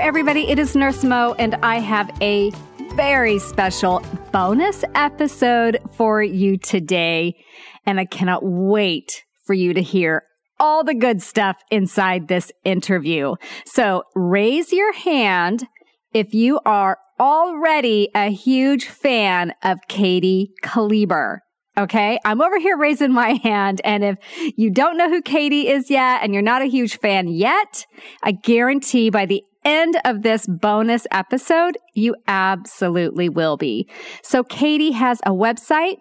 Everybody. It is Nurse Mo, and I have a very special bonus episode for you today. And I cannot wait for you to hear all the good stuff inside this interview. So raise your hand if you are already a huge fan of Kati Kleber. Okay. I'm over here raising my hand. And if you don't know who Kati is yet and you're not a huge fan yet, I guarantee by the end of this bonus episode, you absolutely will be. So Kati has a website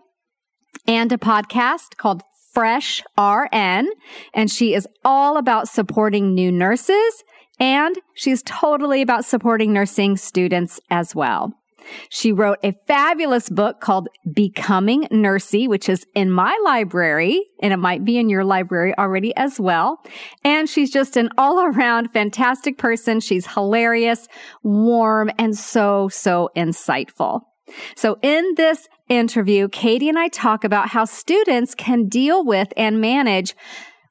and a podcast called Fresh RN, and she is all about supporting new nurses and she's totally about supporting nursing students as well. She wrote a fabulous book called Becoming Nursey, which is in my library and it might be in your library already as well. And she's just an all around fantastic person. She's hilarious, warm, and so, so insightful. So in this interview, Kati and I talk about how students can deal with and manage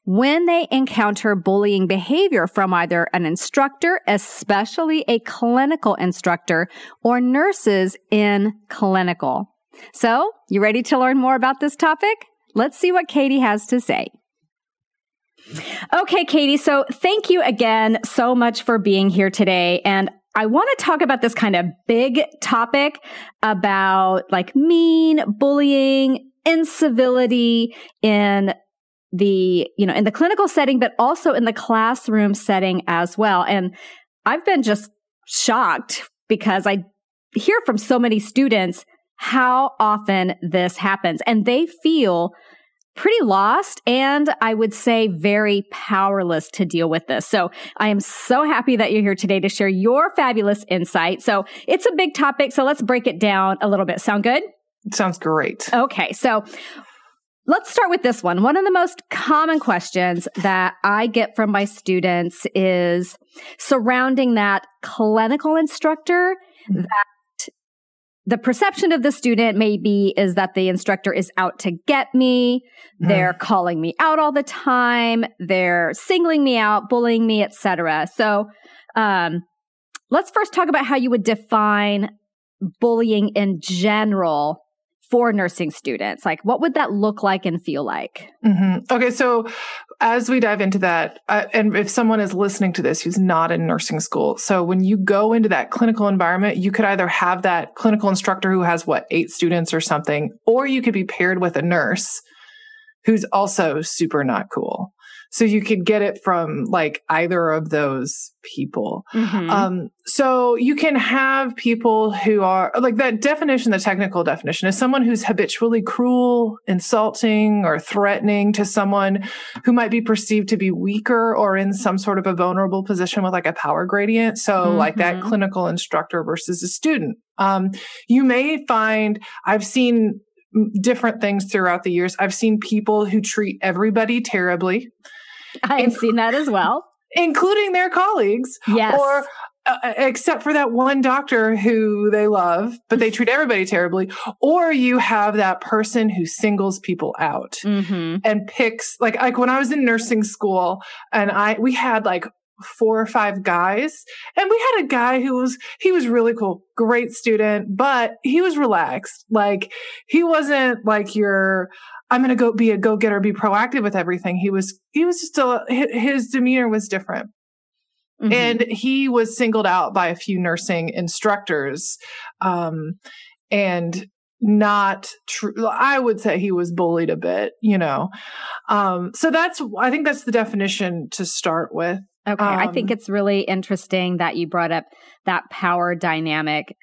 when they encounter bullying behavior from either an instructor, especially a clinical instructor, or nurses in clinical. So, you ready to learn more about this topic? Let's see what Kati has to say. Okay, Kati. So thank you again so much for being here today. And I want to talk about this kind of big topic about like mean, bullying, incivility in the, you know, in the clinical setting, but also in the classroom setting as well. And I've been just shocked because I hear from so many students how often this happens and they feel pretty lost and I would say very powerless to deal with this. So I am so happy that you're here today to share your fabulous insight. So it's a big topic. So let's break it down a little bit. Sound good? Sounds great. Okay. So Let's start with this one. One of the most common questions that I get from my students is surrounding that clinical instructor mm-hmm. that the perception of the student maybe is that the instructor is out to get me. Mm. They're calling me out all the time. They're singling me out, bullying me, etc. So, um, let's first talk about how you would define bullying in general for nursing students? Like, what would that look like and feel like? Mm-hmm. Okay, so as we dive into that, uh, and if someone is listening to this who's not in nursing school, so when you go into that clinical environment, you could either have that clinical instructor who has what, eight students or something, or you could be paired with a nurse who's also super not cool. So you could get it from like either of those people. Mm-hmm. Um, so you can have people who are like that definition, the technical definition is someone who's habitually cruel, insulting, or threatening to someone who might be perceived to be weaker or in some sort of a vulnerable position with like a power gradient. So mm-hmm. like that mm-hmm. clinical instructor versus a student. Um, you may find I've seen different things throughout the years. I've seen people who treat everybody terribly. I've seen that as well, including their colleagues. Yes. Or uh, uh, except for that one doctor who they love, but they treat everybody terribly. Or you have that person who singles people out mm-hmm. and picks like like when I was in nursing school and I we had like four or five guys and we had a guy who was he was really cool great student but he was relaxed like he wasn't like your i'm going to go be a go-getter be proactive with everything he was he was just a his demeanor was different Mm-hmm. And he was singled out by a few nursing instructors. Um, and not true. I would say he was bullied a bit, you know. Um, so that's, I think that's the definition to start with. Okay. Um, I think um, it's really interesting that you brought up that power dynamic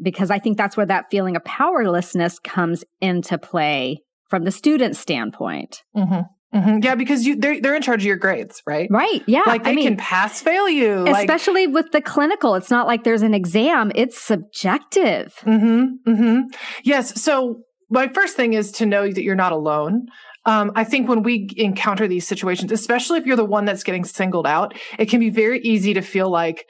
because I think that's where that feeling of powerlessness comes into play from the student standpoint. Mm-hmm. Mm-hmm. Yeah, because you they're they're in charge of your grades, right? Right. Yeah. Like they I mean, can pass fail you. Especially like, with the clinical. It's not like there's an exam, it's subjective. Mm-hmm. Mm-hmm. Yes. So my first thing is to know that you're not alone. Um, I think when we encounter these situations, especially if you're the one that's getting singled out, it can be very easy to feel like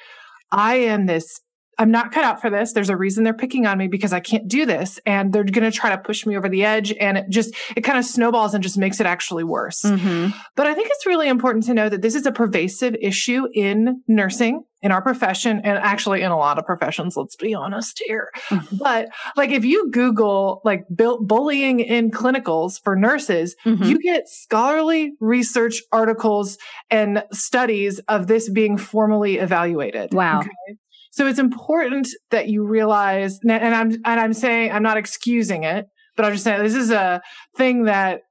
I am this I'm not cut out for this. There's a reason they're picking on me because I can't do this. And they're going to try to push me over the edge. And it just, it kind of snowballs and just makes it actually worse. Mm-hmm. But I think it's really important to know that this is a pervasive issue in nursing, in our profession, and actually in a lot of professions. Let's be honest here. Mm-hmm. But like if you Google like bullying in clinicals for nurses, mm-hmm. you get scholarly research articles and studies of this being formally evaluated. Wow. Okay? So it's important that you realize, and I'm, and I'm saying, I'm not excusing it, but I'm just saying this is a thing that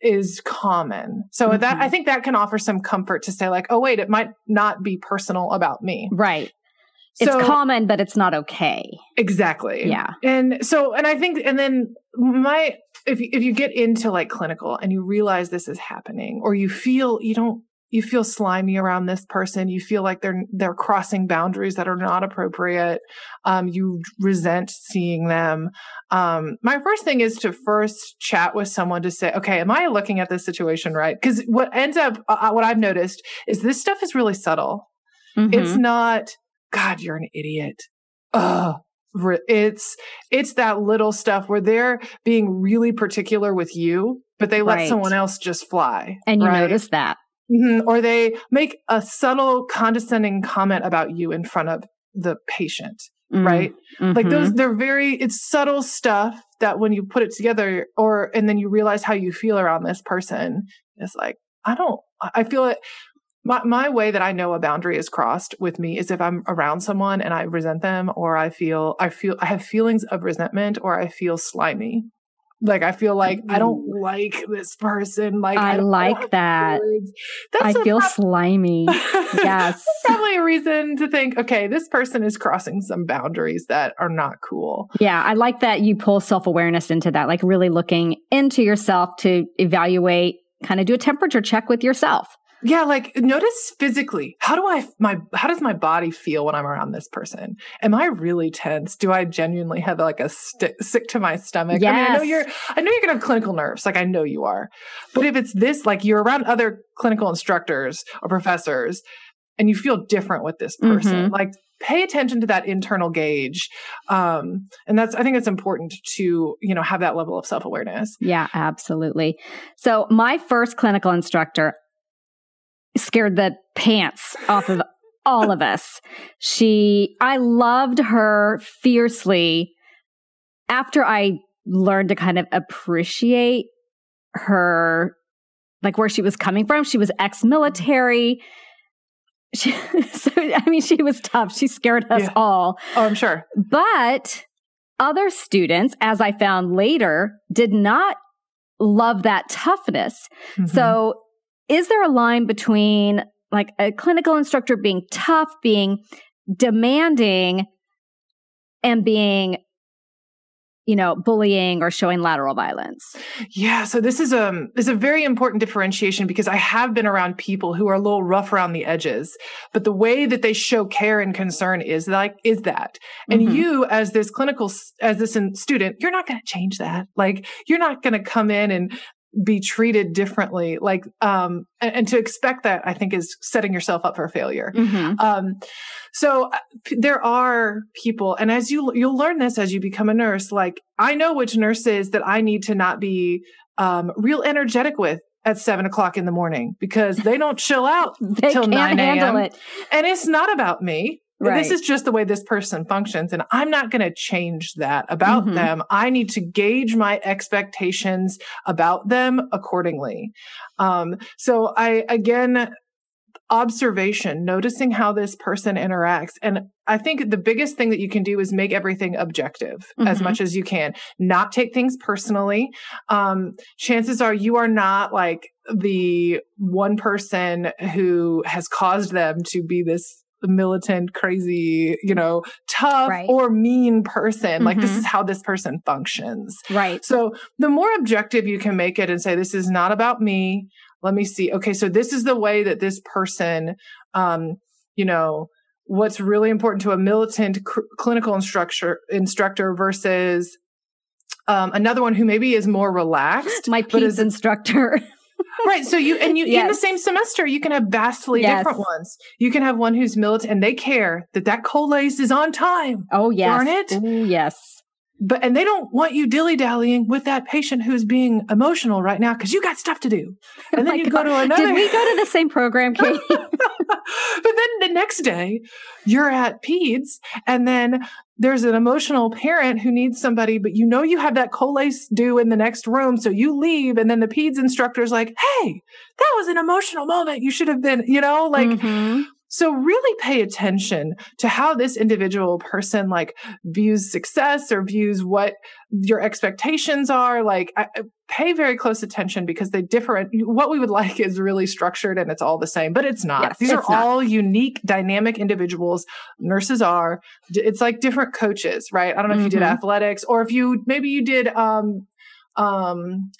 is common. So mm-hmm. that, I think that can offer some comfort to say like, oh, wait, it might not be personal about me. Right. So, it's common, but it's not okay. Exactly. Yeah. And so, and I think, and then my, if you, if you get into like clinical and you realize this is happening or you feel you don't you feel slimy around this person. You feel like they're they're crossing boundaries that are not appropriate. Um, you resent seeing them. Um, my first thing is to first chat with someone to say, okay, am I looking at this situation right? Because what ends up, uh, uh, what I've noticed is this stuff is really subtle. Mm-hmm. It's not, God, you're an idiot. Ugh it's it's that little stuff where they're being really particular with you but they let right. someone else just fly and you right? notice that Mm-hmm. Or they make a subtle condescending comment about you in front of the patient, mm-hmm. right? Mm-hmm. Like those, they're very, it's subtle stuff that when you put it together or, and then you realize how you feel around this person, it's like, I don't, I feel it. My, my way that I know a boundary is crossed with me is if I'm around someone and I resent them or I feel, I feel, I have feelings of resentment or I feel slimy. Like I feel like I don't mm. like this person. Like I, I like that. I feel pro- slimy. yes, probably a reason to think. Okay, this person is crossing some boundaries that are not cool. Yeah, I like that you pull self awareness into that. Like really looking into yourself to evaluate, kind of do a temperature check with yourself. Yeah, like notice physically. How do I my how does my body feel when I'm around this person? Am I really tense? Do I genuinely have like a st- sick to my stomach? Yes. I mean, I know you're I know you're going to have clinical nerves, like I know you are. But if it's this like you're around other clinical instructors or professors and you feel different with this person, mm-hmm. like pay attention to that internal gauge um, and that's i think it's important to you know have that level of self-awareness yeah absolutely so my first clinical instructor scared the pants off of all of us. She, I loved her fiercely after I learned to kind of appreciate her, like where she was coming from. She was ex military. She, so, I mean, she was tough. She scared us yeah. all. Oh, I'm sure. But other students, as I found later, did not love that toughness. Mm-hmm. So is there a line between like a clinical instructor being tough, being demanding, and being you know bullying or showing lateral violence? Yeah so this is a um, is a very important differentiation because i have been around people who are a little rough around the edges but the way that they show care and concern is like is that. And mm-hmm. you as this clinical as this student you're not going to change that. Like you're not going to come in and be treated differently like um and, and, to expect that i think is setting yourself up for failure mm-hmm. um so uh, there are people and as you you'll learn this as you become a nurse like i know which nurses that i need to not be um real energetic with at seven o'clock in the morning because they don't chill out till 9 a.m. It. And it's not about me. Right. This is just the way this person functions. And I'm not going to change that about mm-hmm. them. I need to gauge my expectations about them accordingly. Um, so I, again, observation, noticing how this person interacts. And I think the biggest thing that you can do is make everything objective mm-hmm. as much as you can, not take things personally. Um, chances are you are not like the one person who has caused them to be this militant, crazy, you know, tough right. or mean person. Mm-hmm. Like this mm-hmm. is how this person functions. Right. So the more objective you can make it and say, this is not about me. Let me see. Okay. So this is the way that this person, um, you know, what's really important to a militant clinical instructor instructor versus um, another one who maybe is more relaxed. My PEDS instructor. right. So you and you yes. in the same semester, you can have vastly yes. different ones. You can have one who's militant and they care that that Colace is on time. Oh yes, darn it. Ooh, yes. But and they don't want you dilly dallying with that patient who's being emotional right now because you got stuff to do. Oh and oh then you God. go to another. Did we go to the same program, Kati? but then the next day, you're at PEDS, and then there's an emotional parent who needs somebody, but you know you have that colace due in the next room. So you leave and then the PEDS instructor's like, Hey, that was an emotional moment. You should have been, you know, like, mm-hmm. So really pay attention to how this individual person like views success or views what your expectations are. Like I, pay very close attention because they differ. What we would like is really structured and it's all the same, but it's not. Yes, These it's are not. all unique, dynamic individuals. Nurses are. It's like different coaches, right? I don't know mm-hmm. if you did mm-hmm. athletics or if you maybe you did um um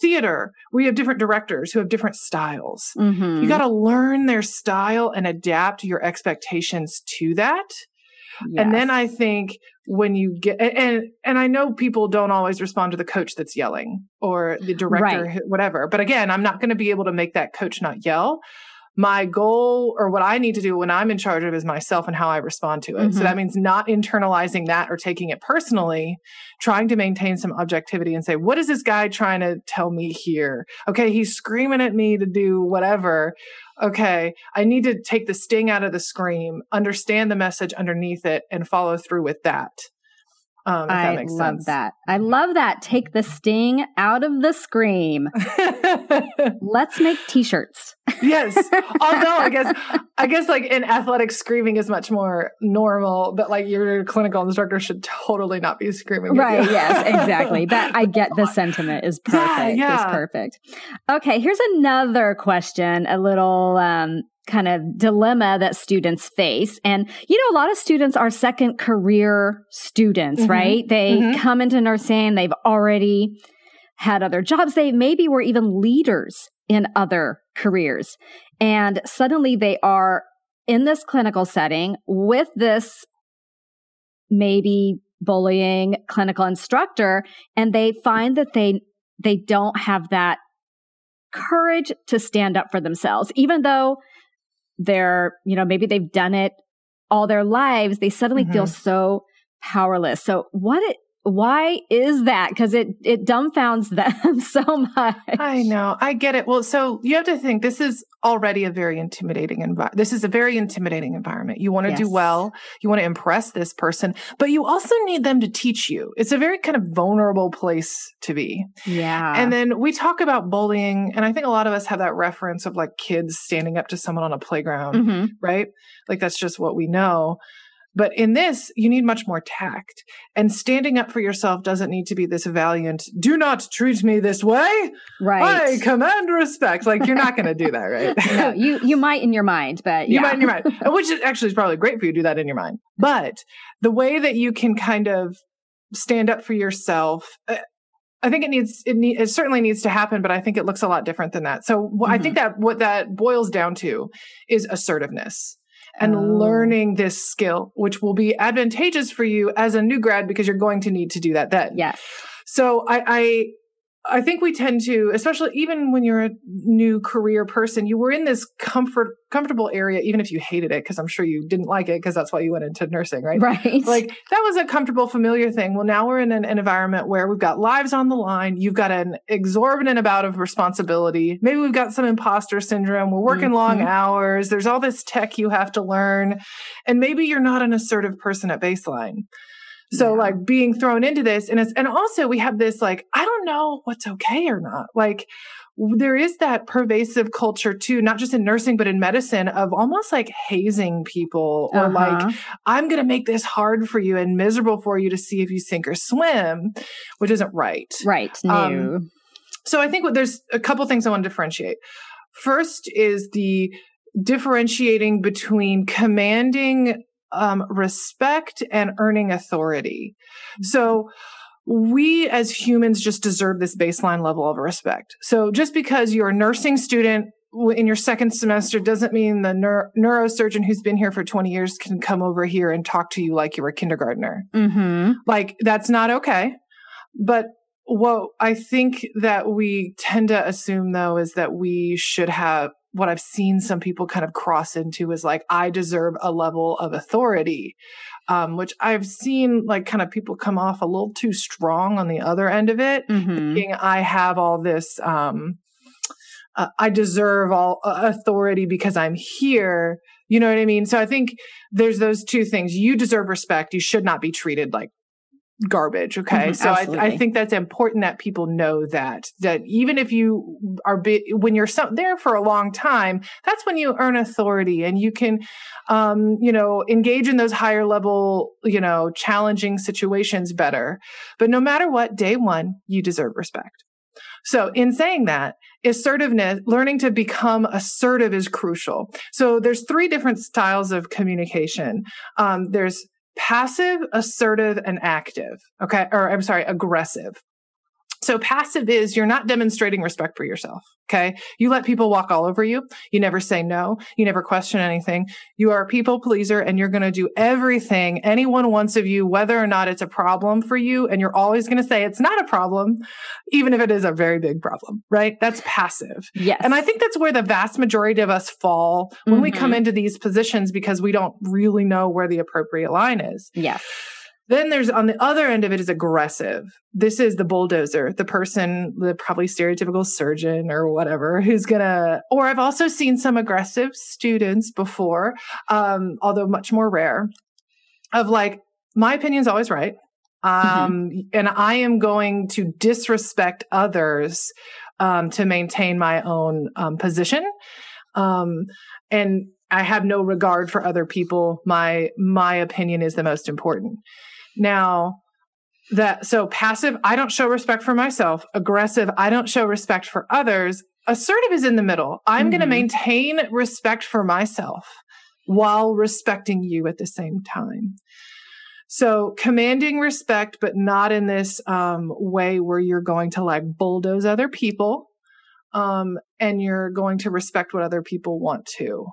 theater we have different directors who have different styles mm-hmm. you got to learn their style and adapt your expectations to that yes. and then i think when you get and and i know people don't always respond to the coach that's yelling or the director right. whatever but again i'm not going to be able to make that coach not yell my goal or what I need to do when I'm in charge of is myself and how I respond to it. Mm-hmm. So that means not internalizing that or taking it personally, trying to maintain some objectivity and say, what is this guy trying to tell me here? Okay. He's screaming at me to do whatever. Okay. I need to take the sting out of the scream, understand the message underneath it and follow through with that. Um, I that love sense. that. I love that. Take the sting out of the scream. Let's make t-shirts. Yes. Although I guess I guess like in athletics screaming is much more normal, but like your clinical instructor should totally not be screaming. Right. yes, exactly. But I get the sentiment is perfect. Yeah, yeah. Is perfect. Okay, here's another question, a little um kind of dilemma that students face. And, you know, a lot of students are second career students, mm-hmm. right? They mm-hmm. come into nursing, they've already had other jobs. They maybe were even leaders in other careers. And suddenly they are in this clinical setting with this maybe bullying clinical instructor and they find that they they don't have that courage to stand up for themselves even though they're, you know, maybe they've done it all their lives, they suddenly mm-hmm. feel so powerless. So what it, why is that? Because it it dumbfounds them so much. I know, I get it. Well, so you have to think this is already a very intimidating environment. This is a very intimidating environment. You want to yes. do well, you want to impress this person, but you also need them to teach you. It's a very kind of vulnerable place to be. Yeah. And then we talk about bullying, and I think a lot of us have that reference of like kids standing up to someone on a playground, mm-hmm. right? Like that's just what we know. But in this, you need much more tact. And standing up for yourself doesn't need to be this valiant, do not treat me this way. Right. I command respect. Like you're not going to do that, right? no, you, you might in your mind, but yeah. You might in your mind, which actually is probably great for you to do that in your mind. But the way that you can kind of stand up for yourself, uh, I think it needs it, need, it certainly needs to happen, but I think it looks a lot different than that. So mm-hmm. I think that what that boils down to is assertiveness and oh. learning this skill, which will be advantageous for you as a new grad because you're going to need to do that then. Yes. So I, I I think we tend to, especially even when you're a new career person, you were in this comfort, comfortable area, even if you hated it, because I'm sure you didn't like it because that's why you went into nursing, right? Right. Like that was a comfortable, familiar thing. Well, now we're in an, an environment where we've got lives on the line. You've got an exorbitant amount of responsibility. Maybe we've got some imposter syndrome. We're working mm-hmm. long hours. There's all this tech you have to learn. And maybe you're not an assertive person at baseline. So Yeah. like being thrown into this and it's, and also we have this like, I don't know what's okay or not. Like there is that pervasive culture too, not just in nursing, but in medicine of almost like hazing people or like, Uh-huh. I'm going to make this hard for you and miserable for you to see if you sink or swim, which isn't right. right. No. Um, So I think what, there's a couple things I want to differentiate. First is the differentiating between commanding um, respect and earning authority. So we as humans just deserve this baseline level of respect. So just because you're a nursing student in your second semester doesn't mean the neur- neurosurgeon who's been here for 20 years can come over here and talk to you like you're a kindergartner. mm-hmm. Like that's not okay. But what I think that we tend to assume though is that we should have what I've seen some people kind of cross into is like, I deserve a level of authority, um, which I've seen like kind of people come off a little too strong on the other end of it. Mm-hmm. Thinking I have all this, um, uh, I deserve all uh, authority because I'm here. You know what I mean? So I think there's those two things. You deserve respect. You should not be treated like garbage. Okay. Mhm, so I, I think that's important that people know that, that even if you are, bi- when you're so, there for a long time, that's when you earn authority and you can, um, you know, engage in those higher level, you know, challenging situations better. But no matter what, day one, you deserve respect. So in saying that, assertiveness, learning to become assertive is crucial. So there's three different styles of communication. Um, there's passive, assertive, and active. Okay. Or I'm sorry, aggressive. So passive is you're not demonstrating respect for yourself. Okay. You let people walk all over you. You never say no. You never question anything. You are a people pleaser and you're going to do everything anyone wants of you, whether or not it's a problem for you. And you're always going to say it's not a problem, even if it is a very big problem, right? That's passive. Yes. And I think that's where the vast majority of us fall when we come Mhm. into these positions because we don't really know where the appropriate line is. yes. Then there's on the other end of it is aggressive. This is the bulldozer, the person, the probably stereotypical surgeon or whatever who's gonna, or I've also seen some aggressive students before, um, although much more rare, of like, my opinion's always right. Um, and I am going to disrespect others, um, to maintain my own, um, position. Um, and I have no regard for other people. My, my opinion is the most important. Now, that so passive, I don't show respect for myself. Aggressive, I don't show respect for others. Assertive is in the middle. I'm going to maintain respect for myself while respecting you at the same time. So commanding respect, but not in this um, way where you're going to like bulldoze other people, um, and you're going to respect what other people want to.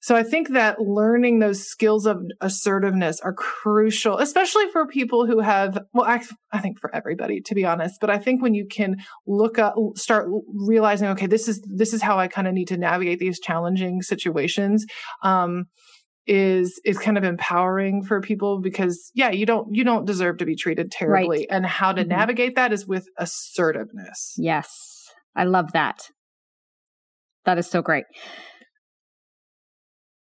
So I think that learning those skills of assertiveness are crucial, especially for people who have, well, I, I think for everybody, to be honest, but I think when you can look up, start realizing, okay, this is, this is how I kind of need to navigate these challenging situations. Um, is is kind of empowering for people because yeah you don't you don't deserve to be treated terribly and how to Mhm. navigate that is with assertiveness Yes. I love that. That is so great.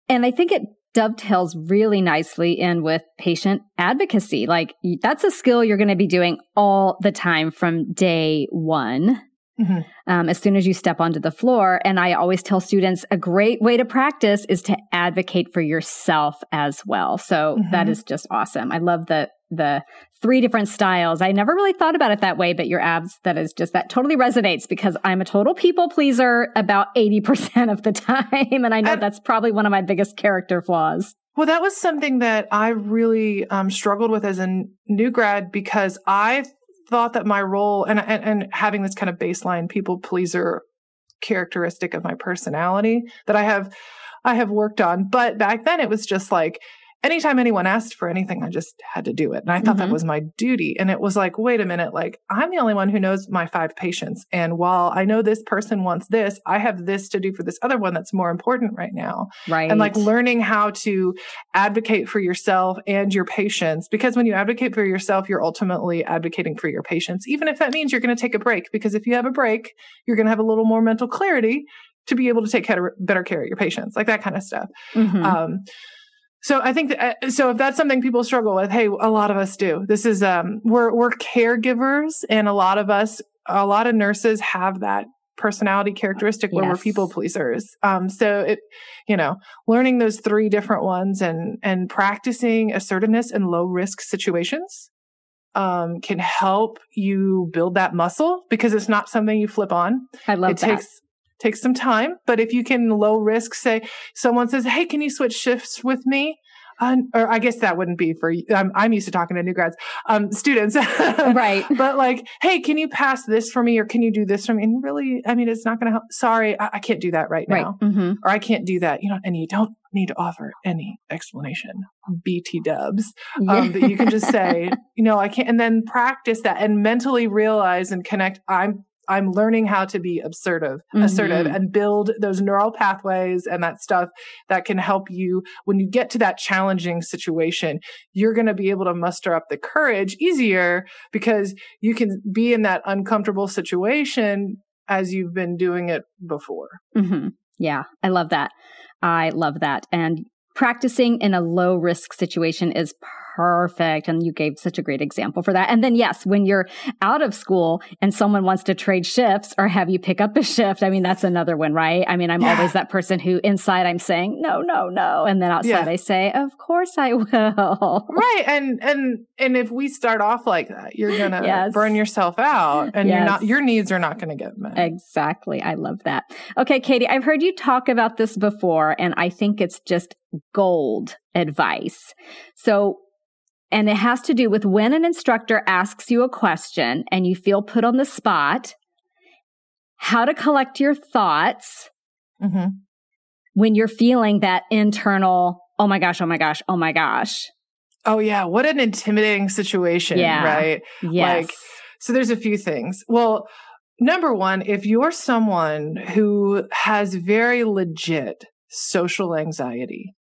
And I think it dovetails really nicely in with patient advocacy. Like that's a skill you're going to be doing all the time from day one. Mhm. Um, as soon as you step onto the floor. And I always tell students a great way to practice is to advocate for yourself as well. So that Mhm. is just awesome. I love the the three different styles. I never really thought about it that way, but your abs, that is just, that totally resonates because I'm a total people pleaser about 80% of the time. And I know And- that's probably one of my biggest character flaws. Well, that was something that I really um, struggled with as a n- new grad because I thought that my role and, and and having this kind of baseline people pleaser characteristic of my personality that I have I have worked on. But back then it was just like anytime anyone asked for anything, I just had to do it. And I thought that Mhm. was my duty. And it was like, wait a minute, like I'm the only one who knows my five patients. And while I know this person wants this, I have this to do for this other one that's more important right now Right. and like learning how to advocate for yourself and your patients because when you advocate for yourself you're ultimately advocating for your patients even if that means you're going to take a break because if you have a break you're going to have a little more mental clarity to be able to take better care of your patients like that kind of stuff Mhm. um, So I think that, uh, so if that's something people struggle with, hey, a lot of us do. This is um we're we're caregivers and a lot of us a lot of nurses have that personality characteristic where yes. we're people pleasers. Um so it you know, learning those three different ones and and practicing assertiveness in low risk situations um, can help you build that muscle because it's not something you flip on. I love it that. Takes, takes some time, but if you can low risk say someone says, Hey, can you switch shifts with me? Uh, or I guess that wouldn't be for I'm, I'm used to talking to new grads, um, students, right? But like, hey, can you pass this for me, or can you do this for me? And really, I mean, it's not going to help. Sorry, I, I, can't do that right now, right. Mm-hmm. or I can't do that. You know, and you don't need to offer any explanation. BT Dubs, yeah. um, that you can just say, you know, I can't, and then practice that and mentally realize and connect. I'm I'm learning how to be assertive, mm-hmm. assertive and build those neural pathways and that stuff that can help you when you get to that challenging situation, you're going to be able to muster up the courage easier because you can be in that uncomfortable situation as you've been doing it before. Mm-hmm. Yeah, I love that. I love that. And practicing in a low risk situation is perfect. And you gave such a great example for that. And then, yes, when you're out of school and someone wants to trade shifts or have you pick up a shift, I mean, that's another one, right? I mean, I'm yeah. always that person who inside I'm saying, no, no, no. And then outside yeah. I say, of course I will. Right. And, and, and if we start off like that, you're going to yes. burn yourself out and yes. you're not, your needs are not going to get met. Exactly. I love that. Okay, Kati, I've heard you talk about this before and I think it's just gold advice. So and it has to do with when an instructor asks you a question and you feel put on the spot, how to collect your thoughts mm-hmm. when you're feeling that internal, oh my gosh, oh my gosh, oh my gosh. Oh, yeah. What an intimidating situation, yeah. right? Yes. Like, so there's a few things. Well, number one, if you're someone who has very legit social anxiety,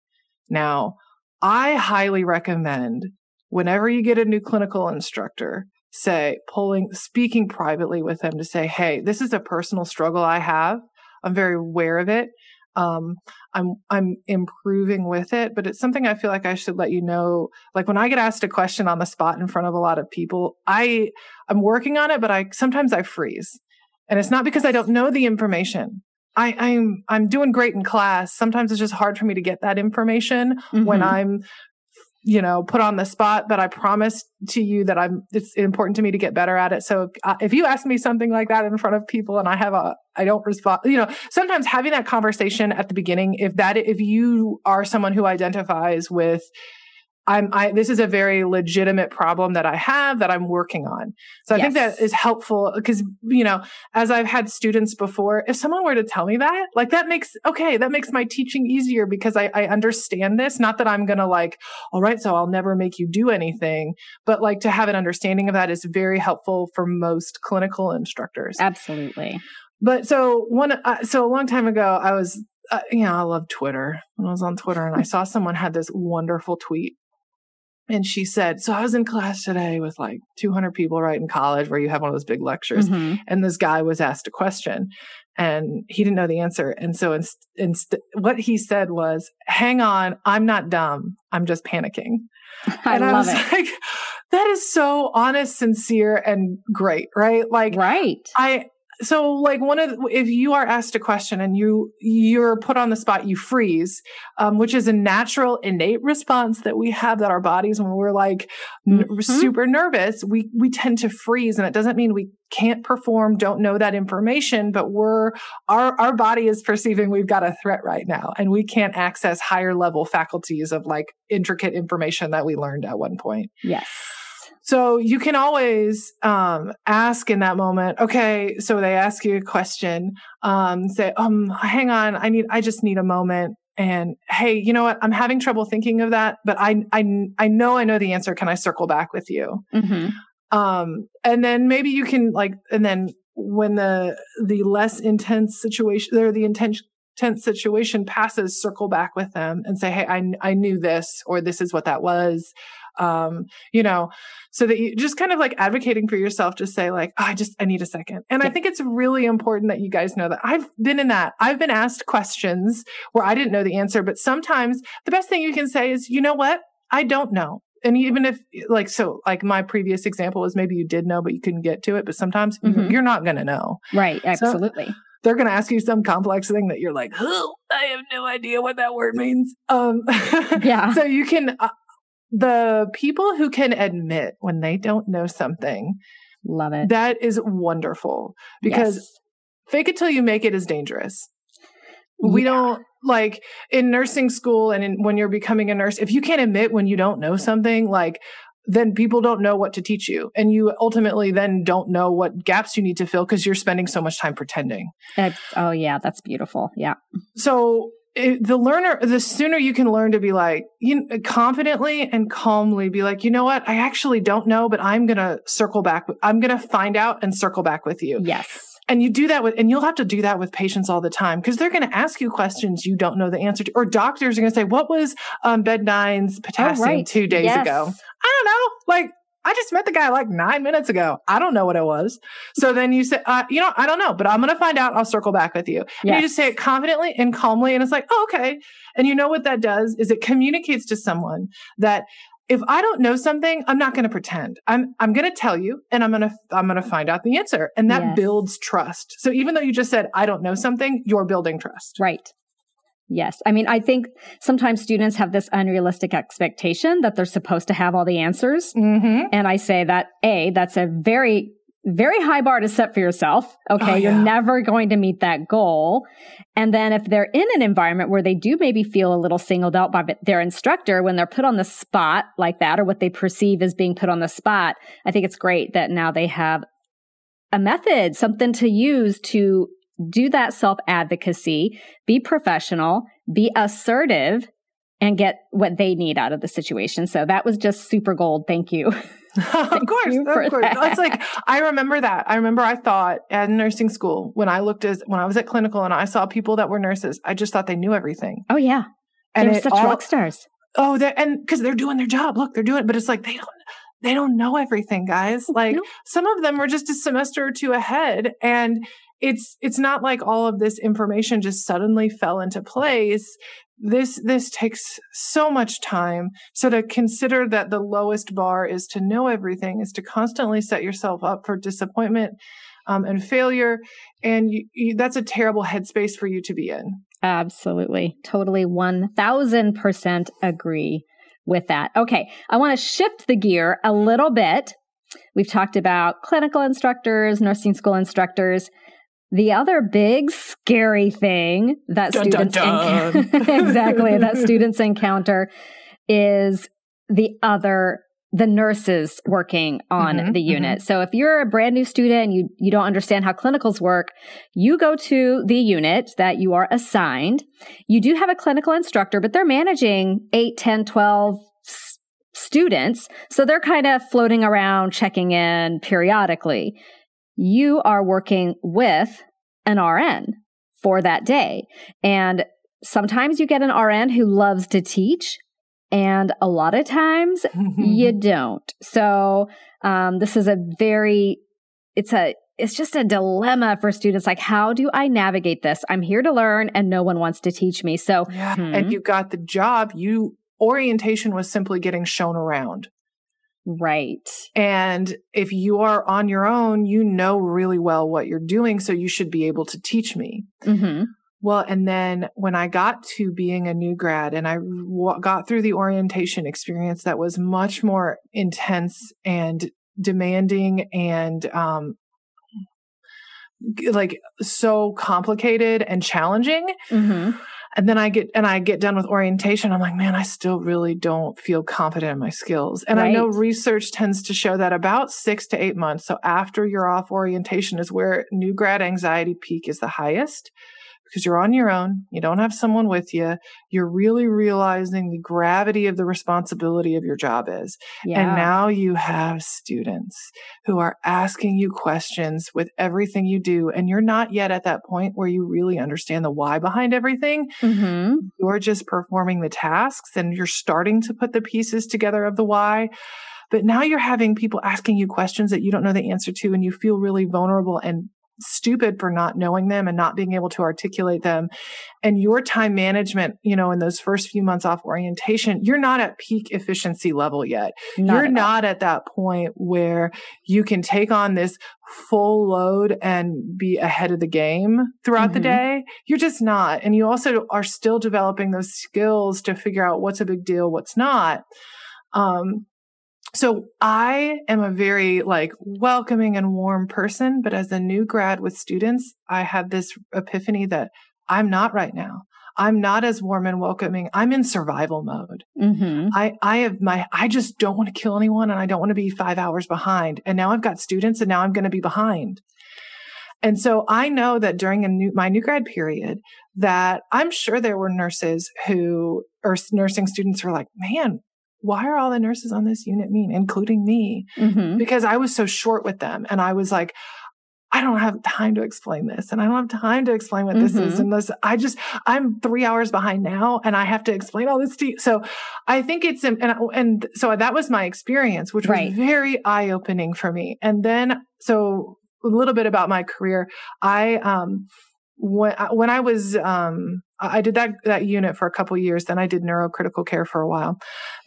now I highly recommend whenever you get a new clinical instructor, say, pulling, speaking privately with them to say, Hey, this is a personal struggle I have. I'm very aware of it. Um, I'm, I'm improving with it, but it's something I feel like I should let you know. Like when I get asked a question on the spot in front of a lot of people, I, I'm working on it, but I, sometimes I freeze and it's not because I don't know the information. I, I'm I'm doing great in class. Sometimes it's just hard for me to get that information mm-hmm. when I'm you know, put on the spot, but I promise to you that I'm, it's important to me to get better at it. So if, uh, if you ask me something like that in front of people and I have a, I don't respond, you know, sometimes having that conversation at the beginning, if that, if you are someone who identifies with, I'm, I, this is a very legitimate problem that I have that I'm working on. So I yes. think that is helpful because, you know, as I've had students before, if someone were to tell me that, like that makes, okay, that makes my teaching easier because I, I understand this. Not that I'm going to like, all right, so I'll never make you do anything, but like to have an understanding of that is very helpful for most clinical instructors. Absolutely. But so one, uh, so a long time ago, I was, uh, you know, I love Twitter. When I was on Twitter and I saw someone had this wonderful tweet and she said, So I was in class today with like 200 people right in college where you have one of those big lectures. Mm-hmm. And this guy was asked a question and he didn't know the answer. And so inst- inst- what he said was, Hang on, I'm not dumb. I'm just panicking. I and I was it. like, That is so honest, sincere, and great, right? Like, right. I, so like one of the, if you are asked a question and you you're put on the spot you freeze um, which is a natural innate response that we have that our bodies when we're like mm-hmm. n- super nervous we we tend to freeze. And it doesn't mean we can't perform don't know that information but we're our our body is perceiving we've got a threat right now. And we can't access higher level faculties of like intricate information that we learned at one point. Yes so you can always um, ask in that moment. Okay, so they ask you a question. Um, say, um, hang on, I need, I just need a moment. And hey, you know what? I'm having trouble thinking of that, but I, I, I know I know the answer. Can I circle back with you? Mm-hmm. Um, and then maybe you can like, and then when the the less intense situation or the intense tense situation passes, circle back with them and say, Hey, I, I knew this, or this is what that was. Um, you know, so that you just kind of like advocating for yourself, just say like, oh, I just, I need a second. And yeah. I think it's really important that you guys know that I've been in that. I've been asked questions where I didn't know the answer, but sometimes the best thing you can say is, you know what? I don't know and even if like so like my previous example was maybe you did know but you couldn't get to it but sometimes mm-hmm. you're not going to know right absolutely so they're going to ask you some complex thing that you're like oh i have no idea what that word means um yeah so you can uh, the people who can admit when they don't know something love it that is wonderful because yes. fake it till you make it is dangerous we yeah. don't like in nursing school and in, when you're becoming a nurse, if you can't admit when you don't know something, like then people don't know what to teach you. And you ultimately then don't know what gaps you need to fill because you're spending so much time pretending. That's, oh, yeah, that's beautiful. Yeah. So it, the learner, the sooner you can learn to be like, you confidently and calmly be like, you know what? I actually don't know, but I'm going to circle back. I'm going to find out and circle back with you. Yes. And you do that with, and you'll have to do that with patients all the time because they're going to ask you questions you don't know the answer to. Or doctors are going to say, what was um, bed nine's potassium oh, right. two days yes. ago? I don't know. Like, I just met the guy like nine minutes ago. I don't know what it was. So then you say, uh, you know, I don't know, but I'm going to find out. I'll circle back with you. Yes. And you just say it confidently and calmly. And it's like, oh, okay. And you know what that does is it communicates to someone that if I don't know something, I'm not going to pretend. I'm I'm going to tell you and I'm going to I'm going to find out the answer and that yes. builds trust. So even though you just said I don't know something, you're building trust. Right. Yes. I mean, I think sometimes students have this unrealistic expectation that they're supposed to have all the answers. Mm-hmm. And I say that A, that's a very very high bar to set for yourself. Okay. Oh, yeah. You're never going to meet that goal. And then if they're in an environment where they do maybe feel a little singled out by their instructor when they're put on the spot like that or what they perceive as being put on the spot, I think it's great that now they have a method, something to use to do that self advocacy, be professional, be assertive, and get what they need out of the situation. So that was just super gold. Thank you. of course, of course. That. It's like I remember that. I remember I thought at nursing school when I looked as when I was at clinical and I saw people that were nurses, I just thought they knew everything. Oh yeah, and they're such all, rock stars. Oh, they're and because they're doing their job. Look, they're doing it, but it's like they don't they don't know everything, guys. Like some of them were just a semester or two ahead, and it's it's not like all of this information just suddenly fell into place. This this takes so much time. So to consider that the lowest bar is to know everything is to constantly set yourself up for disappointment um, and failure. And you, you, that's a terrible headspace for you to be in. Absolutely. Totally 1000% agree with that. Okay. I want to shift the gear a little bit. We've talked about clinical instructors nursing school instructors the other big scary thing that dun, students dun, dun. exactly that students encounter is the other the nurses working on mm-hmm, the unit. Mm-hmm. So if you're a brand new student and you, you don't understand how clinicals work, you go to the unit that you are assigned. You do have a clinical instructor, but they're managing 8, 10, 12 s- students. So they're kind of floating around, checking in periodically you are working with an RN for that day. And sometimes you get an RN who loves to teach, and a lot of times you don't. So, um, this is a very, it's a, it's just a dilemma for students. Like, how do I navigate this? I'm here to learn and no one wants to teach me. So, yeah. hmm. and you got the job. You, orientation was simply getting shown around. Right. And if you are on your own, you know really well what you're doing. So you should be able to teach me. Mm-hmm. Well, and then when I got to being a new grad and I w- got through the orientation experience that was much more intense and demanding and, um, like so complicated and challenging. Mm-hmm and then I get, and I get done with orientation. I'm like, man, I still really don't feel confident in my skills. And right. I know research tends to show that about six to eight months. So after you're off orientation is where new grad anxiety peak is the highest because you're on your own. You don't have someone with you. You're really realizing the gravity of the responsibility of your job is. Yeah. And now you have students who are asking you questions with everything you do. And you're not yet at that point where you really understand the why behind everything. Mm-hmm. You're just performing the tasks and you're starting to put the pieces together of the why. But now you're having people asking you questions that you don't know the answer to, and you feel really vulnerable and stupid for not knowing them and not being able to articulate them. And your time management, you know, in those first few months off orientation, you're not at peak efficiency level yet. Not you're at not at that point where you can take on this full load and be ahead of the game throughout mm-hmm. the day. You're just not. And you also are still developing those skills to figure out what's a big deal, what's not. Um, so I am a very like welcoming and warm person, but as a new grad with students, I had this epiphany that I'm not right now. I'm not as warm and welcoming. I'm in survival mode. Mm-hmm. I, I have my, I just don't want to kill anyone and I don't want to be five hours behind. And now I've got students and now I'm going to be behind. And so I know that during a new, my new grad period that I'm sure there were nurses who or nursing students who were like, man, why are all the nurses on this unit mean, including me? Mm-hmm. Because I was so short with them. And I was like, I don't have time to explain this and I don't have time to explain what mm-hmm. this is. Unless I just, I'm three hours behind now and I have to explain all this to you. So I think it's, and, and so that was my experience, which was very eye opening for me. And then, so a little bit about my career. I, um, when, when I was, um, I did that, that unit for a couple years. Then I did neurocritical care for a while.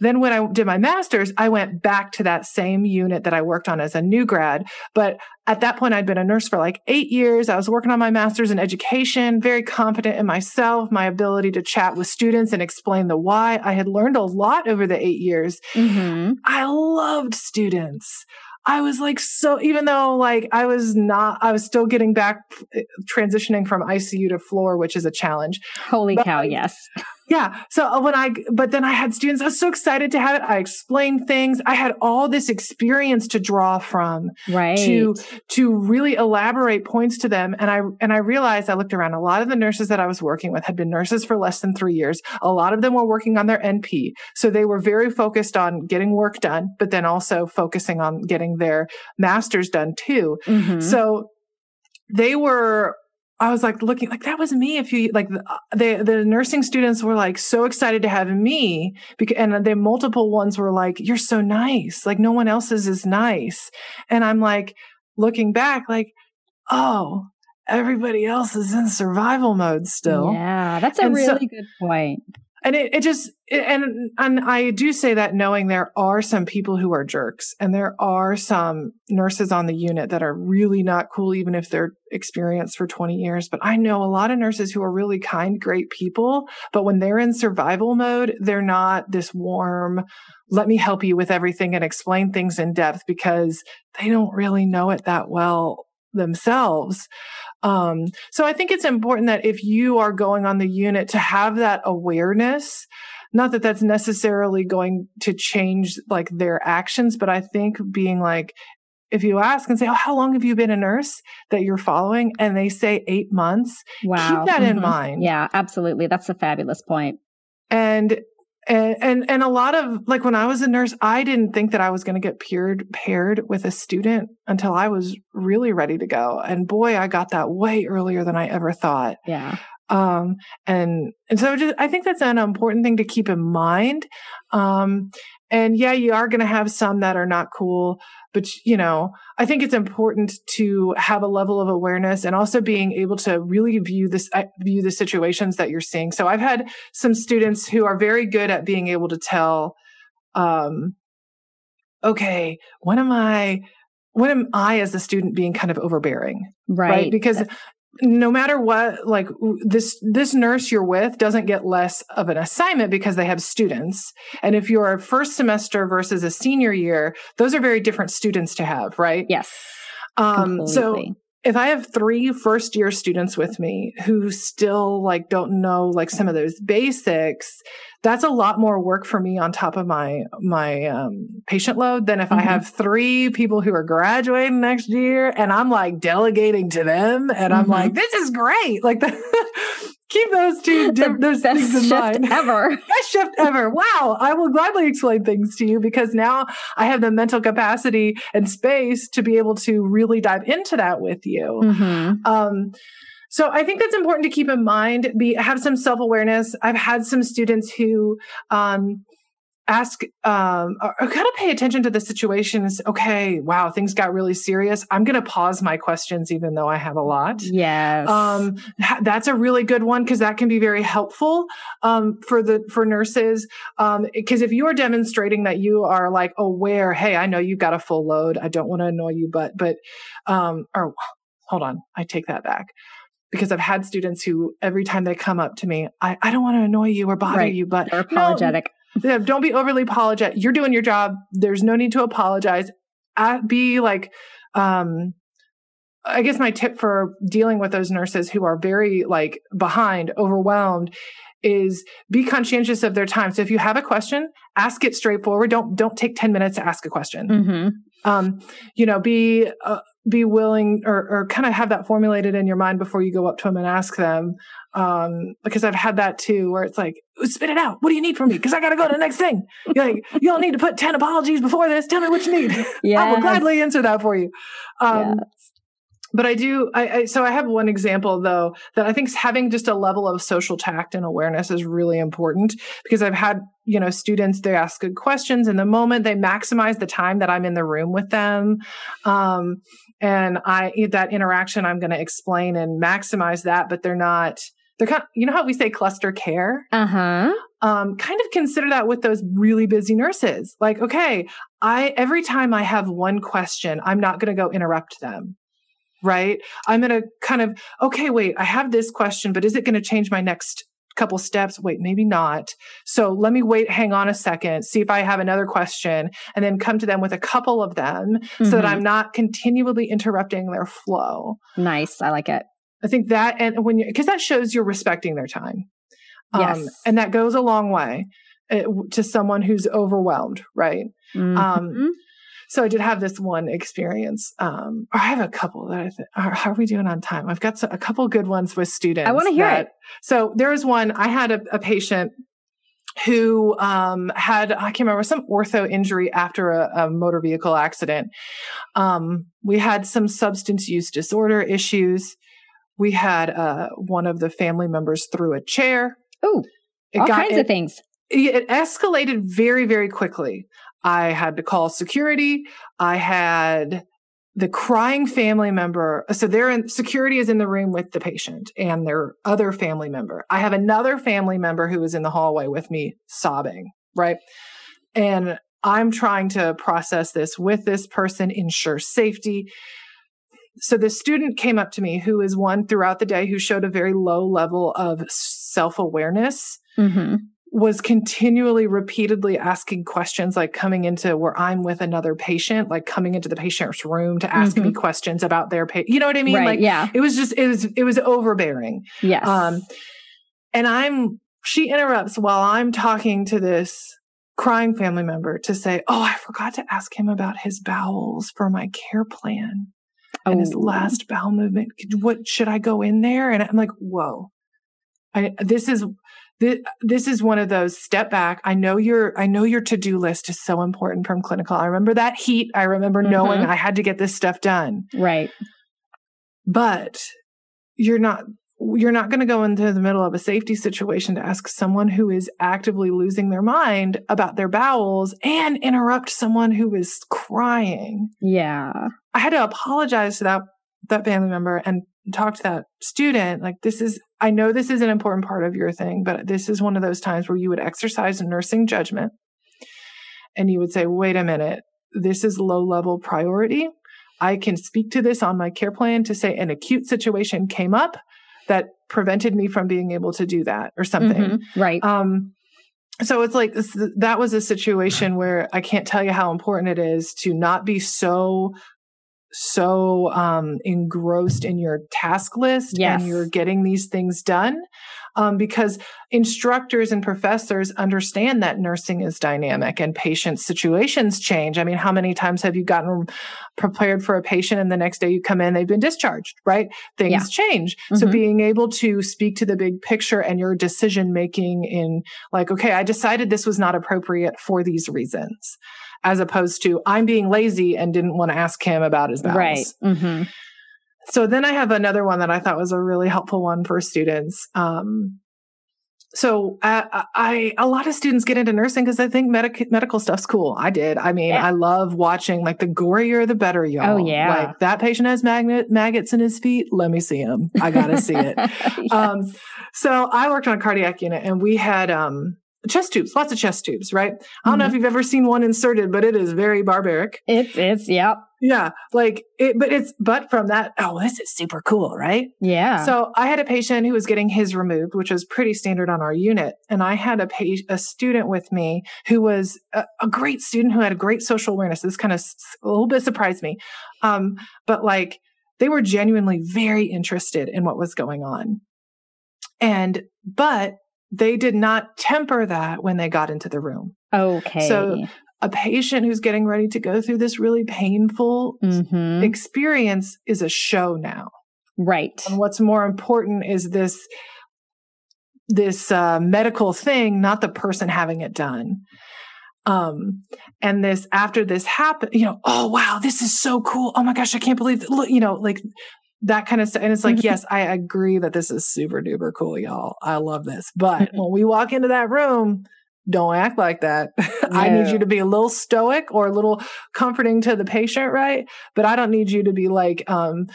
Then when I did my master's, I went back to that same unit that I worked on as a new grad. But at that point, I'd been a nurse for like eight years. I was working on my master's in education, very confident in myself, my ability to chat with students and explain the why. I had learned a lot over the eight years. Mm-hmm. I loved students. I was like, so even though like I was not, I was still getting back eh, transitioning from ICU to floor, which is a challenge. Holy but, cow. Yes. Yeah. So uh, when I, but then I had students, I was so excited to have it. I explained things. I had all this experience to draw from. Right. To, to really elaborate points to them. And I, and I realized I looked around a lot of the nurses that I was working with had been nurses for less than three years. A lot of them were working on their NP. So they were very focused on getting work done, but then also focusing on getting their masters done too. Mm-hmm. So they were I was like looking like that was me. If you like uh, the the nursing students were like so excited to have me, because, and the multiple ones were like, "You're so nice. Like no one else's is nice." And I'm like looking back, like, "Oh, everybody else is in survival mode still." Yeah, that's a and really so, good point and it, it just and and I do say that knowing there are some people who are jerks and there are some nurses on the unit that are really not cool even if they're experienced for 20 years. But I know a lot of nurses who are really kind great people but when they're in survival mode they're not this warm let me help you with everything and explain things in depth because they don't really know it that well themselves um, so I think it's important that if you are going on the unit to have that awareness, not that that's necessarily going to change like their actions, but I think being like, if you ask and say, Oh, how long have you been a nurse that you're following? And they say eight months. Wow. Keep that mm-hmm. in mind. Yeah, absolutely. That's a fabulous point. And and, and, and a lot of like when I was a nurse, I didn't think that I was going to get paired, paired with a student until I was really ready to go. And boy, I got that way earlier than I ever thought. Yeah. Um, and, and so just, I think that's an important thing to keep in mind. Um, and yeah, you are going to have some that are not cool, but you know, I think it's important to have a level of awareness and also being able to really view this, uh, view the situations that you're seeing. So I've had some students who are very good at being able to tell, um, okay, when am I, when am I as a student being kind of overbearing? Right. right? Because no matter what like this this nurse you're with doesn't get less of an assignment because they have students. And if you're a first semester versus a senior year those are very different students to have right? Yes. Um so if I have three first year students with me who still like don't know like some of those basics, that's a lot more work for me on top of my my um, patient load than if mm-hmm. I have three people who are graduating next year and I'm like delegating to them and I'm mm-hmm. like this is great like the, keep those two those best things in shift mind. ever. Best shift ever. Wow. I will gladly explain things to you because now I have the mental capacity and space to be able to really dive into that with you. Mm-hmm. Um, so I think that's important to keep in mind. Be have some self awareness. I've had some students who um, ask um, or, or kind of pay attention to the situations. Okay, wow, things got really serious. I'm going to pause my questions, even though I have a lot. Yes. Um, that's a really good one because that can be very helpful um, for the for nurses. Because if you are demonstrating that you are like aware, hey, I know you've got a full load. I don't want to annoy you, but but um, or hold on, I take that back. Because I've had students who every time they come up to me, I, I don't want to annoy you or bother Right. you, but no, apologetic. Don't be overly apologetic. You're doing your job. There's no need to apologize. Uh, be like, um, I guess my tip for dealing with those nurses who are very like behind, overwhelmed is be conscientious of their time. So if you have a question, ask it straightforward. Don't, don't take 10 minutes to ask a question Mm-hmm. Um, you know, be uh, be willing or, or kind of have that formulated in your mind before you go up to them and ask them. Um, because I've had that too, where it's like, spit it out. What do you need from me? Because I got to go to the next thing. You're like, you don't need to put ten apologies before this. Tell me what you need. Yeah. I will gladly answer that for you. Um, Yes. But I do. I, I so I have one example though that I think having just a level of social tact and awareness is really important because I've had you know students they ask good questions in the moment they maximize the time that I'm in the room with them, um, and I that interaction I'm going to explain and maximize that, but they're not. They're kind of, you know how we say cluster care? Uh huh. um, kind of consider that with those really busy nurses. Like, okay, I every time I have one question, I'm not going to go interrupt them. Right? I'm going to kind of, okay, wait, I have this question, but is it going to change my next couple steps? Wait, maybe not. So let me wait, hang on a second, see if I have another question, and then come to them with a couple of them so that. I'm not continually interrupting their flow. Nice. I like it. I think that, and when you, because that shows you're respecting their time. Um, Yes. And that goes a long way uh, to someone who's overwhelmed, right? Mhm. Um, So I did have this one experience. Um, or I have a couple that I think, are, how are we doing on time? I've got a couple good ones with students. I wanna hear that- it. So there was one, I had a, a patient who um, had, I can't remember, some ortho injury after a, a motor vehicle accident. Um, we had some substance use disorder issues. We had uh, one of the family members threw a chair. Oh, all got kinds it, of things. it escalated very, very quickly. I had to call security. I had the crying family member. So they're in security is in the room with the patient and their other family member. I have another family member who is in the hallway with me sobbing, right? And I'm trying to process this with this person, ensure safety. So the student came up to me who is one throughout the day who showed a very low level of self awareness Mm-hmm. Was continually repeatedly asking questions like coming into where I'm with another patient, like coming into the patient's room to ask me questions about their patient. You know what I mean? right. Like yeah. it was just it was it was overbearing. Yes. Um and I'm she interrupts while I'm talking to this crying family member to say, "Oh, I forgot to ask him about his bowels for my care plan and his Oh. last bowel movement. What should I go in there?" And I'm like, "Whoa." I this is this, this is one of those step back. I know your I know your to-do list is so important from clinical. I remember that heat. I remember knowing Mhm. I had to get this stuff done. Right. But you're not you're not going to go into the middle of a safety situation to ask someone who is actively losing their mind about their bowels and interrupt someone who is crying. Yeah. I had to apologize to that that family member and talk to that student like this is I know this is an important part of your thing, but this is one of those times where you would exercise nursing judgment and you would say, "Wait a minute. This is low level priority. I can speak to this on my care plan to say an acute situation came up that prevented me from being able to do that or something." Mhm. Right. Um, so it's like this, that was a situation where I can't tell you how important it is to not be so so um, engrossed in your task list Yes. and you're getting these things done um, because instructors and professors understand that nursing is dynamic and patient situations change. I mean, how many times have you gotten prepared for a patient and the next day you come in, they've been discharged, right? Things yeah. change. Mm-hmm. So being able to speak to the big picture and your decision making in like, okay, I decided this was not appropriate for these reasons as opposed to I'm being lazy and didn't want to ask him about his bowels. Right. Mm-hmm. So then I have another one that I thought was a really helpful one for students. Um, so I, I, a lot of students get into nursing because they think medic, medical stuff's cool. I did. I mean, yeah. I love watching like the gorier the better, y'all. Oh yeah. Like that patient has magnet maggots in his feet. Let me see him. I gotta see it. yes. Um, so I worked on a cardiac unit and we had um chest tubes, lots of chest tubes, right? I don't mm-hmm. know if mm-hmm. you've ever seen one inserted, but it is very barbaric. It's, it's, yep. Yeah. Like it, but it's, but from that, oh, this is super cool, right? Yeah. So I had a patient who was getting his removed, which was pretty standard on our unit. And I had a page, a student with me who was a, a great student who had a great social awareness. This kind of a little bit surprised me. Um, but like they were genuinely very interested in what was going on. And, but they did not temper that when they got into the room. Okay. So a patient who's getting ready to go through this really painful mm-hmm. experience is a show now. Right. And what's more important is this this uh, medical thing, not the person having it done. Um, and this after this happened, you know, oh wow, this is so cool. Oh my gosh, I can't believe that. Look, you know, like that kind of stuff. And it's like, mm-hmm. yes, I agree that this is super duper cool, y'all. I love this. But when we walk into that room, don't act like that. No. I need you to be a little stoic or a little comforting to the patient, right? But I don't need you to be like, um,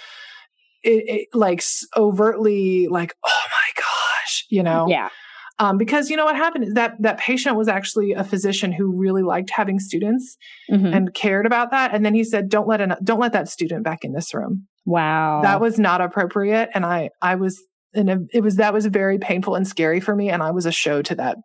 it, it, like overtly like, oh my gosh, you know? Yeah. Um, because you know what happened is that that patient was actually a physician who really liked having students mm-hmm. and cared about that. And then he said, "Don't let an, don't let that student back in this room." Wow. That was not appropriate. And I, I was, and it was, that was very painful and scary for me. And I was a show to that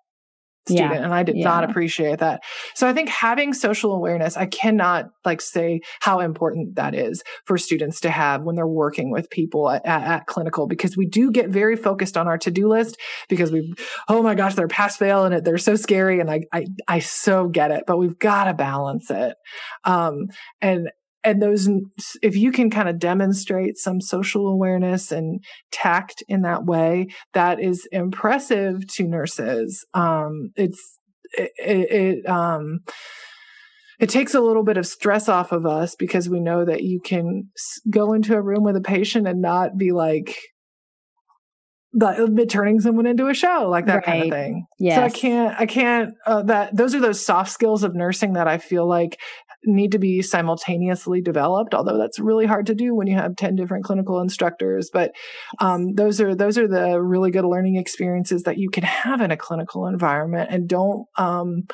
student yeah. and I did yeah. not appreciate that. So I think having social awareness, I cannot like say how important that is for students to have when they're working with people at, at, at clinical because we do get very focused on our to-do list because we, oh my gosh, they're pass fail and it, they're so scary. And I, I, I so get it, but we've got to balance it. Um, and, and those if you can kind of demonstrate some social awareness and tact in that way that is impressive to nurses um, it's it, it, um it takes a little bit of stress off of us because we know that you can go into a room with a patient and not be like the, turning someone into a show like that right. kind of thing. Yeah. So I can't, I can't, uh, that those are those soft skills of nursing that I feel like need to be simultaneously developed although that's really hard to do when you have 10 different clinical instructors but um, those are those are the really good learning experiences that you can have in a clinical environment and don't um,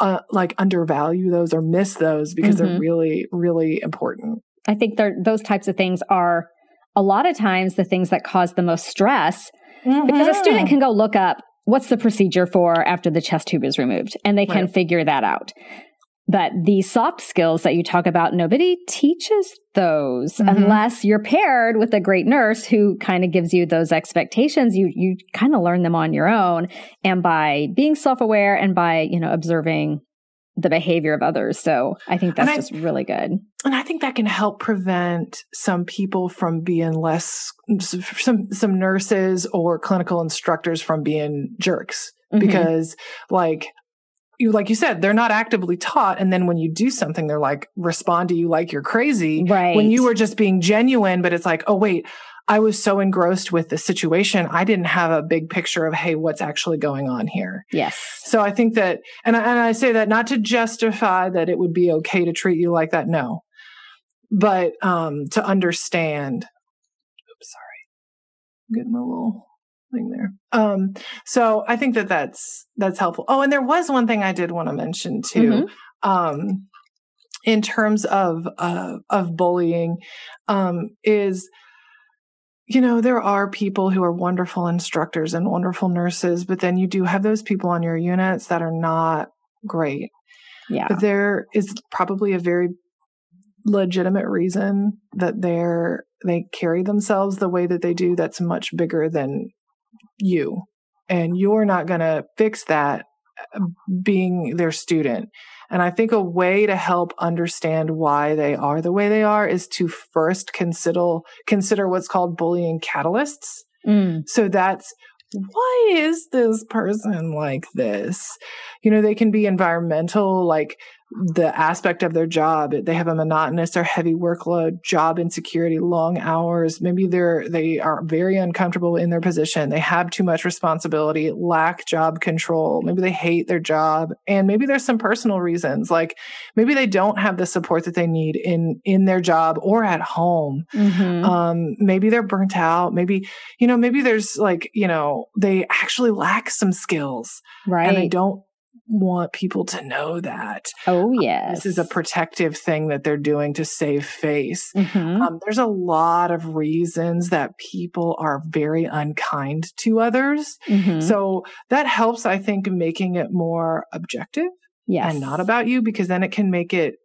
uh, like undervalue those or miss those because mm-hmm. they're really really important i think those types of things are a lot of times the things that cause the most stress mm-hmm. because a student mm-hmm. can go look up what's the procedure for after the chest tube is removed and they can right. figure that out but the soft skills that you talk about, nobody teaches those mm-hmm. unless you're paired with a great nurse who kind of gives you those expectations. You, you kind of learn them on your own and by being self-aware and by, you know, observing the behavior of others. So I think that's I, just really good. And I think that can help prevent some people from being less, some, some nurses or clinical instructors from being jerks. Mm-hmm. Because like you like you said they're not actively taught. And then when you do something they're like respond to you like you're crazy. Right when you were just being genuine but it's like oh wait i was so engrossed with the situation i didn't have a big picture of hey what's actually going on here. Yes. So i think that and I, and I say that not to justify that it would be okay to treat you like that no. But um to understand oops sorry. Getting a little thing there. Um, so I think that that's that's helpful. Oh, and there was one thing I did want to mention too. Mm-hmm. Um, in terms of uh, of bullying, um, is you know there are people who are wonderful instructors and wonderful nurses, but then you do have those people on your units that are not great. Yeah, but there is probably a very legitimate reason that they're they carry themselves the way that they do that's much bigger than you and you're not going to fix that uh, being their student. And I think a way to help understand why they are the way they are is to first consider consider what's called bullying catalysts. Mm. So that's why is this person like this? You know, they can be environmental, like the aspect of their job. They have a monotonous or heavy workload, job insecurity, long hours. Maybe they're, they are very uncomfortable in their position. They have too much responsibility, lack job control. Maybe they hate their job. And maybe there's some personal reasons, like maybe they don't have the support that they need in, in their job or at home. Mm-hmm. Um, maybe they're burnt out. Maybe, you know, maybe there's like, you know, they actually lack some skills. Right. And they don't want people to know that. Oh, yes. Um, this is a protective thing that they're doing to save face. Mm-hmm. Um, there's a lot of reasons that people are very unkind to others. Mm-hmm. So that helps, I think, making it more objective yes. and not about you because then it can make it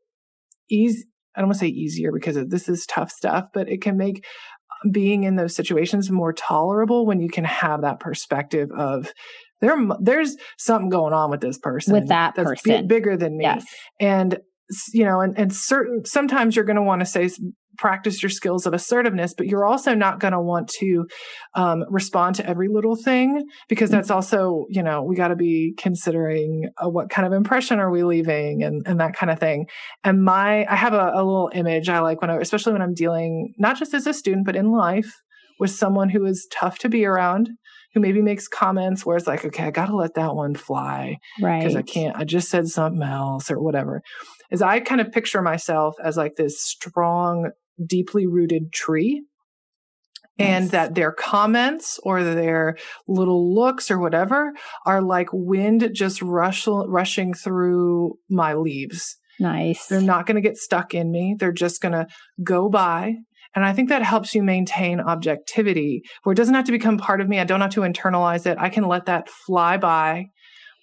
easy. I don't want to say easier because this is tough stuff, but it can make being in those situations more tolerable when you can have that perspective of there there's something going on with this person with that that's person. bigger than me. Yes. and you know and, and certain sometimes you're going to want to say practice your skills of assertiveness but you're also not going to want to um, respond to every little thing because that's also you know we got to be considering uh, what kind of impression are we leaving and, and that kind of thing. And my i have a, a little image i like when i especially when i'm dealing not just as a student but in life with someone who is tough to be around who maybe makes comments where it's like, okay, I got to let that one fly. Right. Because I can't, I just said something else or whatever. Is I kind of picture myself as like this strong, deeply rooted tree. And that their comments or their little looks or whatever are like wind just rush, rushing through my leaves. Nice. They're not going to get stuck in me. They're just going to go by and I think that helps you maintain objectivity where it doesn't have to become part of me. I don't have to internalize it. I can let that fly by.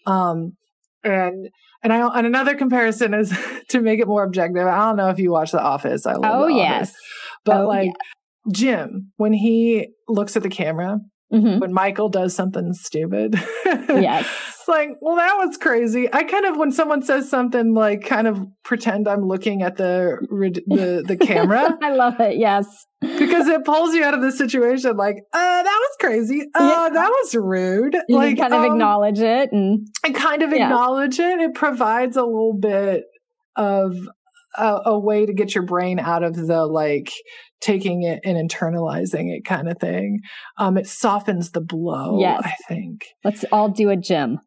Um, and, and I, and another comparison is to make it more objective. I don't know if you watch The Office. I love Oh, the yes. Office, but oh, like yeah. Jim, when he looks at the camera, Mm-hmm. when Michael does something stupid. yes. It's like, well, that was crazy. I kind of, when someone says something like, kind of pretend I'm looking at the the, the camera. I love it. Yes, because it pulls you out of the situation. Like, uh, that was crazy. Uh, yeah. that was rude. You like, kind of um, acknowledge it and and kind of yeah. acknowledge it. It provides a little bit of a, a, way to get your brain out of the like taking it and internalizing it kind of thing. Um, it softens the blow. Yes. I think. Let's all do a Jim.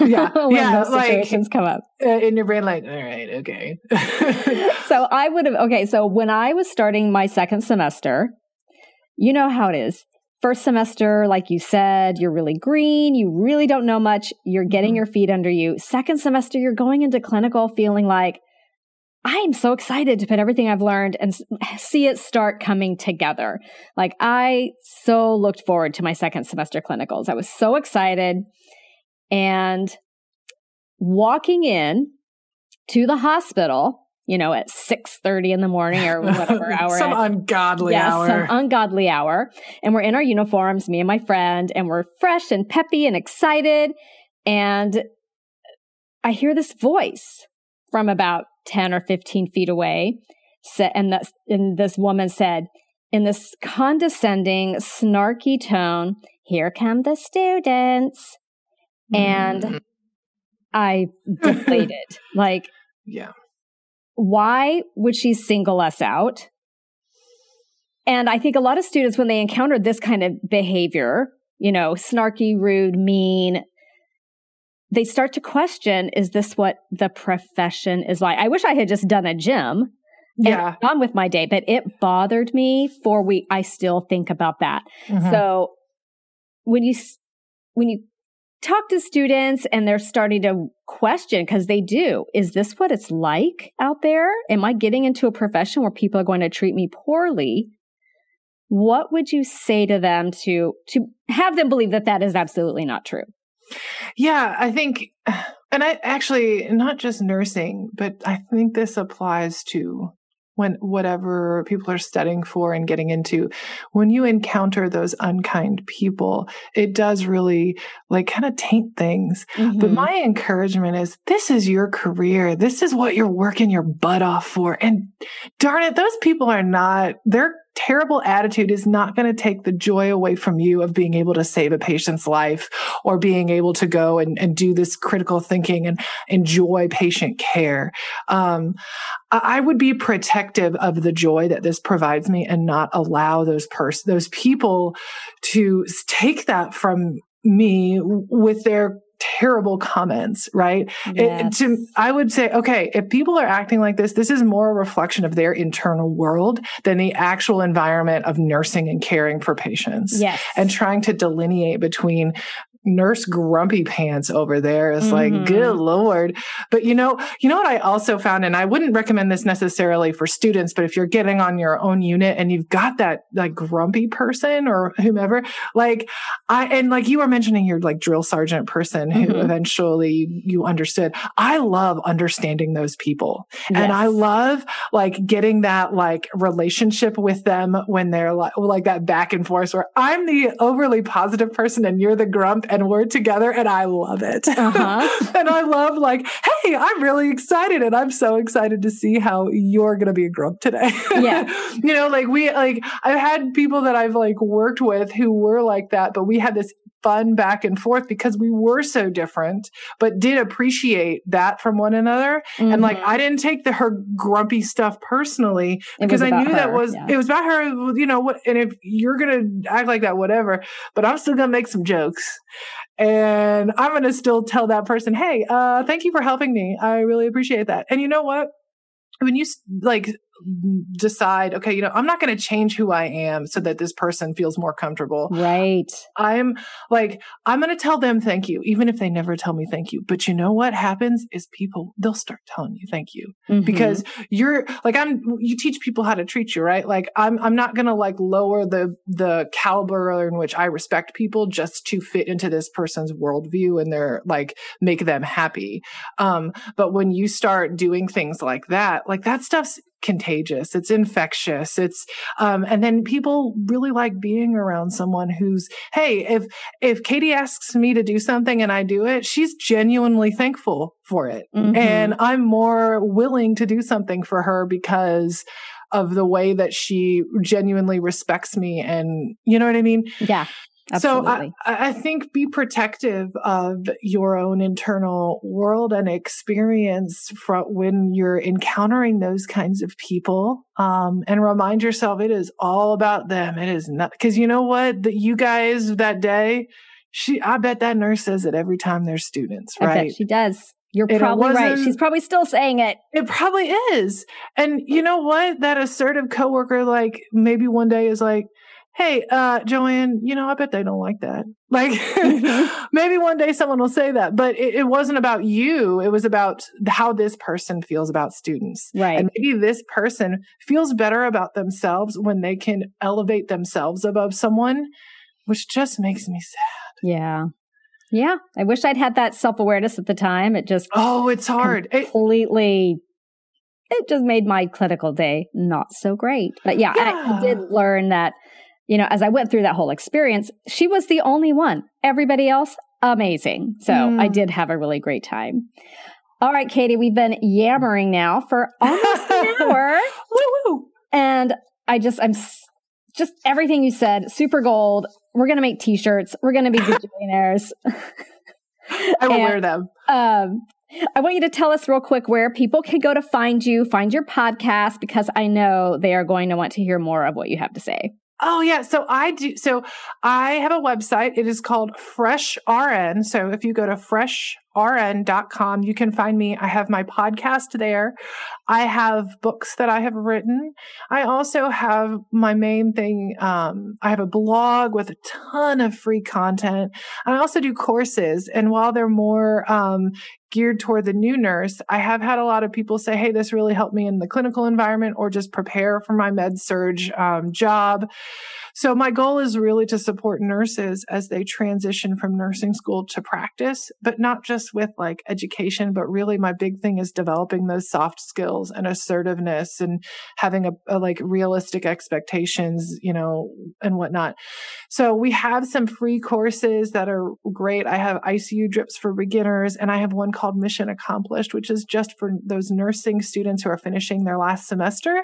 Yeah, when yeah. Those situations like, come up in your brain, like, all right, okay. so I would have okay. So when I was starting my second semester, you know how it is. First semester, like you said, you're really green. You really don't know much. You're getting mm-hmm. your feet under you. Second semester, you're going into clinical feeling like, I am so excited to put everything I've learned and see it start coming together. Like I so looked forward to my second semester clinicals. I was so excited and walking in to the hospital, you know, at 6:30 in the morning or whatever hour. some at, ungodly hour. Some ungodly hour. And we're in our uniforms, me and my friend, and we're fresh and peppy and excited. And I hear this voice from about 10 or 15 feet away. And, and this woman said, in this condescending, snarky tone, here come the students. And mm. I deflated. like, yeah. Why would she single us out? And I think a lot of students, when they encounter this kind of behavior, you know, snarky, rude, mean, they start to question is this what the profession is like? I wish I had just done a Jim yeah. on with my day, but it bothered me for we I still think about that. Mm-hmm. So when you when you talk to students and they're starting to question because they do, is this what it's like out there? Am I getting into a profession where people are going to treat me poorly? What would you say to them to to have them believe that that is absolutely not true? Yeah, I think, and I actually, not just nursing, but I think this applies to when whatever people are studying for and getting into, when you encounter those unkind people, it does really like kind of taint things. Mm-hmm. But my encouragement is this is your career. This is what you're working your butt off for. And darn it, those people are not, they're terrible attitude is not going to take the joy away from you of being able to save a patient's life or being able to go and, and do this critical thinking and enjoy patient care. Um, I would be protective of the joy that this provides me and not allow those pers- those people to take that from me with their terrible comments, right? Yes. It, to, I would say, okay, if people are acting like this, this is more a reflection of their internal world than the actual environment of nursing and caring for patients. Yes. And trying to delineate between nurse grumpy pants over there is mm-hmm. like good lord but you know you know what i also found and i wouldn't recommend this necessarily for students but if you're getting on your own unit and you've got that like grumpy person or whomever like i and like you were mentioning your like drill sergeant person who mm-hmm. eventually you, you, understood i love understanding those people yes. and i love like getting that like relationship with them when they're like like that back and forth where i'm the overly positive person and you're the grump and we're together and I love it. Uh-huh. and I love like, hey, I'm really excited and I'm so excited to see how you're going to be a grump today. Yeah. you know, like we like I've had people that I've like worked with who were like that, but we had this fun back and forth because we were so different, but did appreciate that from one another. Mm-hmm. And like, mm-hmm. I didn't take the her grumpy stuff personally because I knew her. that was, yeah. it was about her, you know, what, and if you're going to act like that, whatever, but I'm still going to make some jokes and I'm going to still tell that person, Hey, uh, thank you for helping me. I really appreciate that. And you know what? When you like decide, okay, you know, I'm not going to change who I am so that this person feels more comfortable. Right. I'm like, I'm going to tell them thank you, even if they never tell me thank you. But you know what happens is people, they'll start telling you thank you mm-hmm. because you're like, I'm, you teach people how to treat you, right? Like, I'm, I'm not going to like lower the, the caliber in which I respect people just to fit into this person's worldview and they're like, make them happy. Um, but when you start doing things like that, like that stuff's contagious. It's infectious. It's, um, and then people really like being around someone who's, hey, if, if Kati asks me to do something and I do it, she's genuinely thankful for it. Mm-hmm. And I'm more willing to do something for her because of the way that she genuinely respects me. And you know what I mean? Yeah. Absolutely. So I, I think be protective of your own internal world and experience from when you're encountering those kinds of people. Um, and remind yourself it is all about them. It is not because you know what that you guys that day. She, I bet that nurse says it every time there's students, right? She does. You're probably right. She's probably still saying it. It probably is. And you know what? That assertive coworker, like maybe one day is like, hey, uh, Joanne, you know, I bet they don't like that. Like mm-hmm. maybe one day someone will say that, but it, it, wasn't about you. It was about how this person feels about students. Right. And maybe this person feels better about themselves when they can elevate themselves above someone, which just makes me sad. Yeah. Yeah. I wish I'd had that self awareness at the time. It just, oh, it's hard. Completely. It, it just made my clinical day not so great. But yeah, yeah. I, I did learn that you know, as I went through that whole experience, she was the only one. Everybody else, amazing. So mm. I did have a really great time. All right, Kati, we've been yammering now for almost an hour. Woo-woo. And I just, I'm just everything you said, super gold. We're going to make t shirts. We're going to be billionaires. I will and, wear them. Um, I want you to tell us real quick where people can go to find you, find your podcast, because I know they are going to want to hear more of what you have to say. Oh yeah, so I do. So I have a website. It is called Fresh RN. So if you go to freshrn.com, you can find me. I have my podcast there. I have books that I have written. I also have my main thing. Um, I have a blog with a ton of free content. I also do courses, and while they're more um, geared toward the new nurse, I have had a lot of people say, Hey, this really helped me in the clinical environment or just prepare for my med surg um, job. So my goal is really to support nurses as they transition from nursing school to practice, but not just with like education, but really my big thing is developing those soft skills and assertiveness and having a, a like realistic expectations, you know, and whatnot. So we have some free courses that are great. I have ICU drips for beginners and I have one called Mission Accomplished, which is just for those nursing students who are finishing their last semester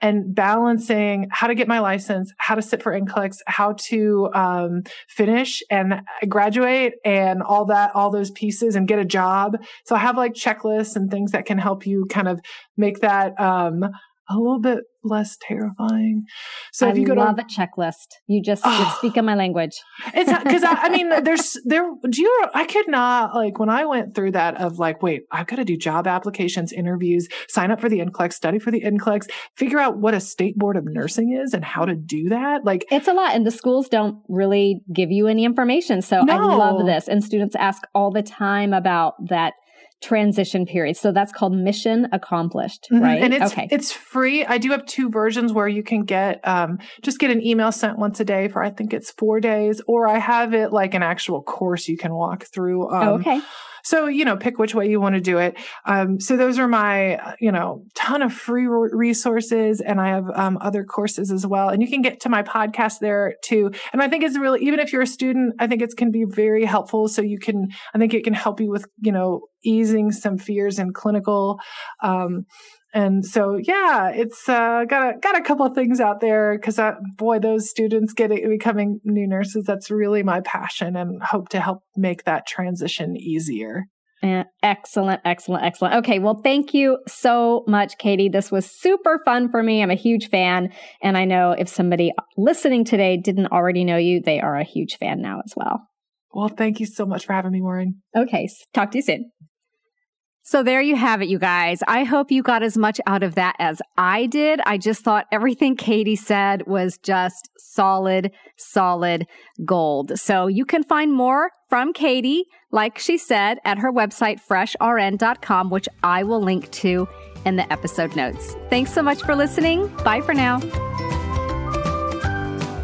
and balancing how to get my license, how to sit for NCLEX, how to um, finish and graduate and all that, all those pieces and get a job. So I have like checklists and things that can help you kind of make that um, a little bit less terrifying. So if you go love to, a checklist, you just oh, speak in my language. It's because I, I, mean, there's there. Do you? I could not like when I went through that of like, wait, I've got to do job applications, interviews, sign up for the NCLEX, study for the NCLEX, figure out what a state board of nursing is and how to do that. Like it's a lot, and the schools don't really give you any information. So no. I love this, and students ask all the time about that transition period. So that's called mission accomplished, mm-hmm. right? And it's okay. it's free. I do have two versions where you can get um, just get an email sent once a day for I think it's four days, or I have it like an actual course you can walk through. Um, okay. So, you know, pick which way you want to do it. Um, so those are my, you know, ton of free resources and I have um, other courses as well. And you can get to my podcast there too. And I think it's really, even if you're a student, I think it can be very helpful. So you can, I think it can help you with, you know, easing some fears in clinical. Um, and so yeah it's uh, got a got a couple of things out there because boy those students getting becoming new nurses that's really my passion and hope to help make that transition easier. Excellent excellent excellent. Okay well thank you so much Kati. This was super fun for me. I'm a huge fan. And i know if somebody listening today didn't already know you they are a huge fan now as well. Well thank you so much for having me warren okay talk to you soon so there you have it, you guys. I hope you got as much out of that as I did. I just thought everything Kati said was just solid, solid gold. So you can find more from Kati, like she said, at her website, freshrn.com, which I will link to in the episode notes. Thanks so much for listening. Bye for now.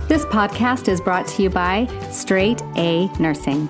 This podcast is brought to you by Straight A Nursing.